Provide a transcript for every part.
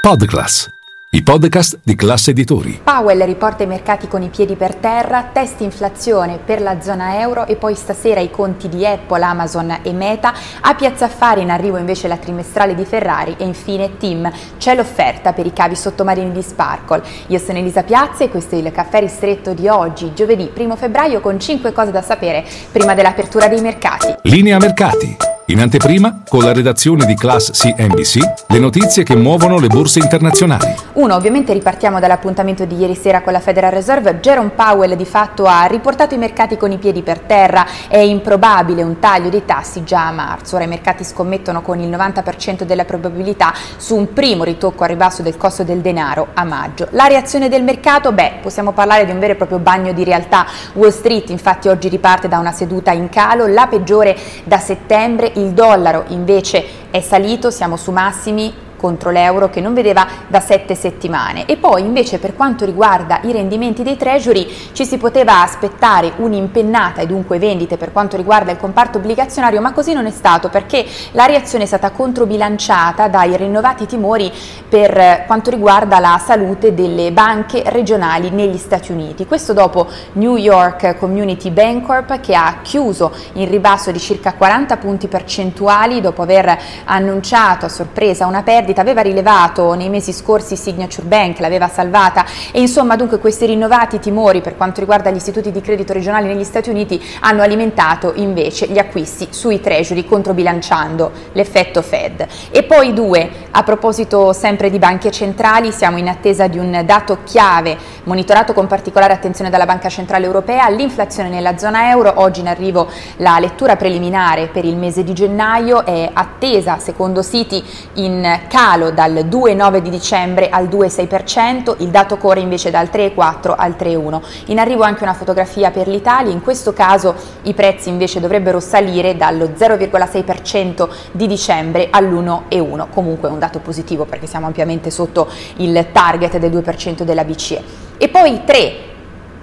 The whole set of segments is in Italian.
Podclass, i podcast di classe editori. Powell riporta i mercati con i piedi per terra, test inflazione per la zona euro e poi stasera i conti di Apple, Amazon e Meta. A Piazza Affari in arrivo invece la trimestrale di Ferrari e infine Tim. C'è l'offerta per i cavi sottomarini di Sparkle. Io sono Elisa Piazza e questo è il caffè ristretto di oggi, giovedì 1 febbraio con 5 cose da sapere prima dell'apertura dei mercati. Linea mercati. In anteprima, con la redazione di Class CNBC, le notizie che muovono le borse internazionali. Uno, ovviamente ripartiamo dall'appuntamento di ieri sera con la Federal Reserve. Jerome Powell di fatto ha riportato i mercati con i piedi per terra. È improbabile un taglio dei tassi già a marzo. Ora i mercati scommettono con il 90% della probabilità su un primo ritocco a ribasso del costo del denaro a maggio. La reazione del mercato? Beh, possiamo parlare di un vero e proprio bagno di realtà. Wall Street infatti oggi riparte da una seduta in calo, la peggiore da settembre il dollaro invece è salito, siamo su massimi contro l'euro che non vedeva da sette settimane. E poi invece per quanto riguarda i rendimenti dei treasury ci si poteva aspettare un'impennata e dunque vendite per quanto riguarda il comparto obbligazionario, ma così non è stato perché la reazione è stata controbilanciata dai rinnovati timori per quanto riguarda la salute delle banche regionali negli Stati Uniti. Questo dopo New York Community Bancorp che ha chiuso in ribasso di circa 40 punti percentuali dopo aver annunciato a sorpresa una perdita perdita, aveva rilevato nei mesi scorsi Signature Bank, l'aveva salvata e insomma dunque questi rinnovati timori per quanto riguarda gli istituti di credito regionali negli Stati Uniti hanno alimentato invece gli acquisti sui treasury controbilanciando l'effetto Fed. E poi due, a proposito sempre di banche centrali, siamo in attesa di un dato chiave monitorato con particolare attenzione dalla Banca Centrale Europea, l'inflazione nella zona euro, oggi in arrivo la lettura preliminare per il mese di gennaio, è attesa secondo siti in calo dal 2,9 di dicembre al 2,6%, il dato core invece dal 3,4 al 3,1. In arrivo anche una fotografia per l'Italia, in questo caso i prezzi invece dovrebbero salire dallo 0,6% di dicembre all'1,1, comunque un dato positivo perché siamo ampiamente sotto il target del 2% della BCE. E poi 3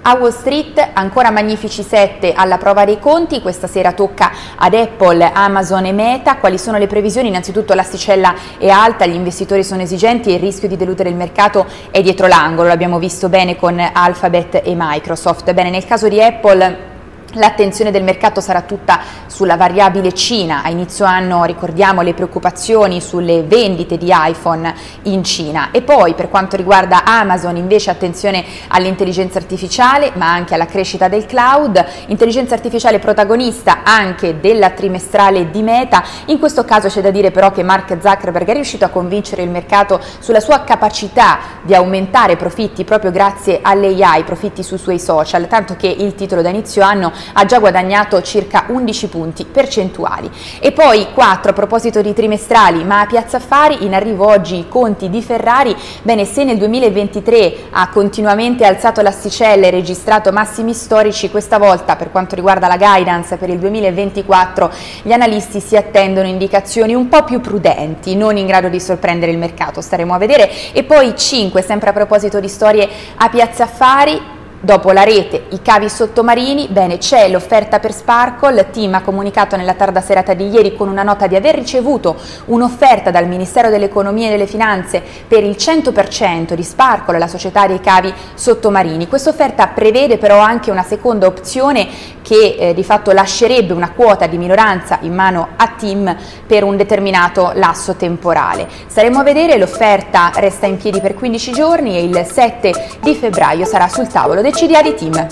a Wall Street ancora magnifici 7 alla prova dei conti, questa sera tocca ad Apple, Amazon e Meta. Quali sono le previsioni? Innanzitutto l'asticella è alta, gli investitori sono esigenti e il rischio di deludere il mercato è dietro l'angolo, l'abbiamo visto bene con Alphabet e Microsoft. Bene, nel caso di Apple L'attenzione del mercato sarà tutta sulla variabile Cina. A inizio anno ricordiamo le preoccupazioni sulle vendite di iPhone in Cina. E poi per quanto riguarda Amazon invece attenzione all'intelligenza artificiale ma anche alla crescita del cloud. Intelligenza artificiale protagonista anche della trimestrale di Meta. In questo caso c'è da dire però che Mark Zuckerberg è riuscito a convincere il mercato sulla sua capacità di aumentare profitti proprio grazie all'AI, profitti sui suoi social, tanto che il titolo da inizio anno ha già guadagnato circa 11 punti percentuali. E poi 4 a proposito di trimestrali, ma a Piazza Affari in arrivo oggi i conti di Ferrari. Bene, se nel 2023 ha continuamente alzato l'asticella e registrato massimi storici, questa volta per quanto riguarda la guidance per il 2024 gli analisti si attendono indicazioni un po' più prudenti, non in grado di sorprendere il mercato, staremo a vedere. E poi 5, sempre a proposito di storie a Piazza Affari, Dopo la rete, i cavi sottomarini, bene, c'è l'offerta per Sparkle, Team ha comunicato nella tarda serata di ieri con una nota di aver ricevuto un'offerta dal Ministero dell'Economia e delle Finanze per il 100% di Sparkle, la società dei cavi sottomarini. Questa offerta prevede però anche una seconda opzione che eh, di fatto lascerebbe una quota di minoranza in mano a Team per un determinato lasso temporale. Staremo a vedere, l'offerta resta in piedi per 15 giorni e il 7 di febbraio sarà sul tavolo del CDA di Team.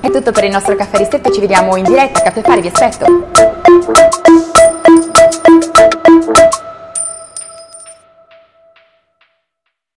È tutto per il nostro caffè ristretto, ci vediamo in diretta, Caffè Fari, vi aspetto!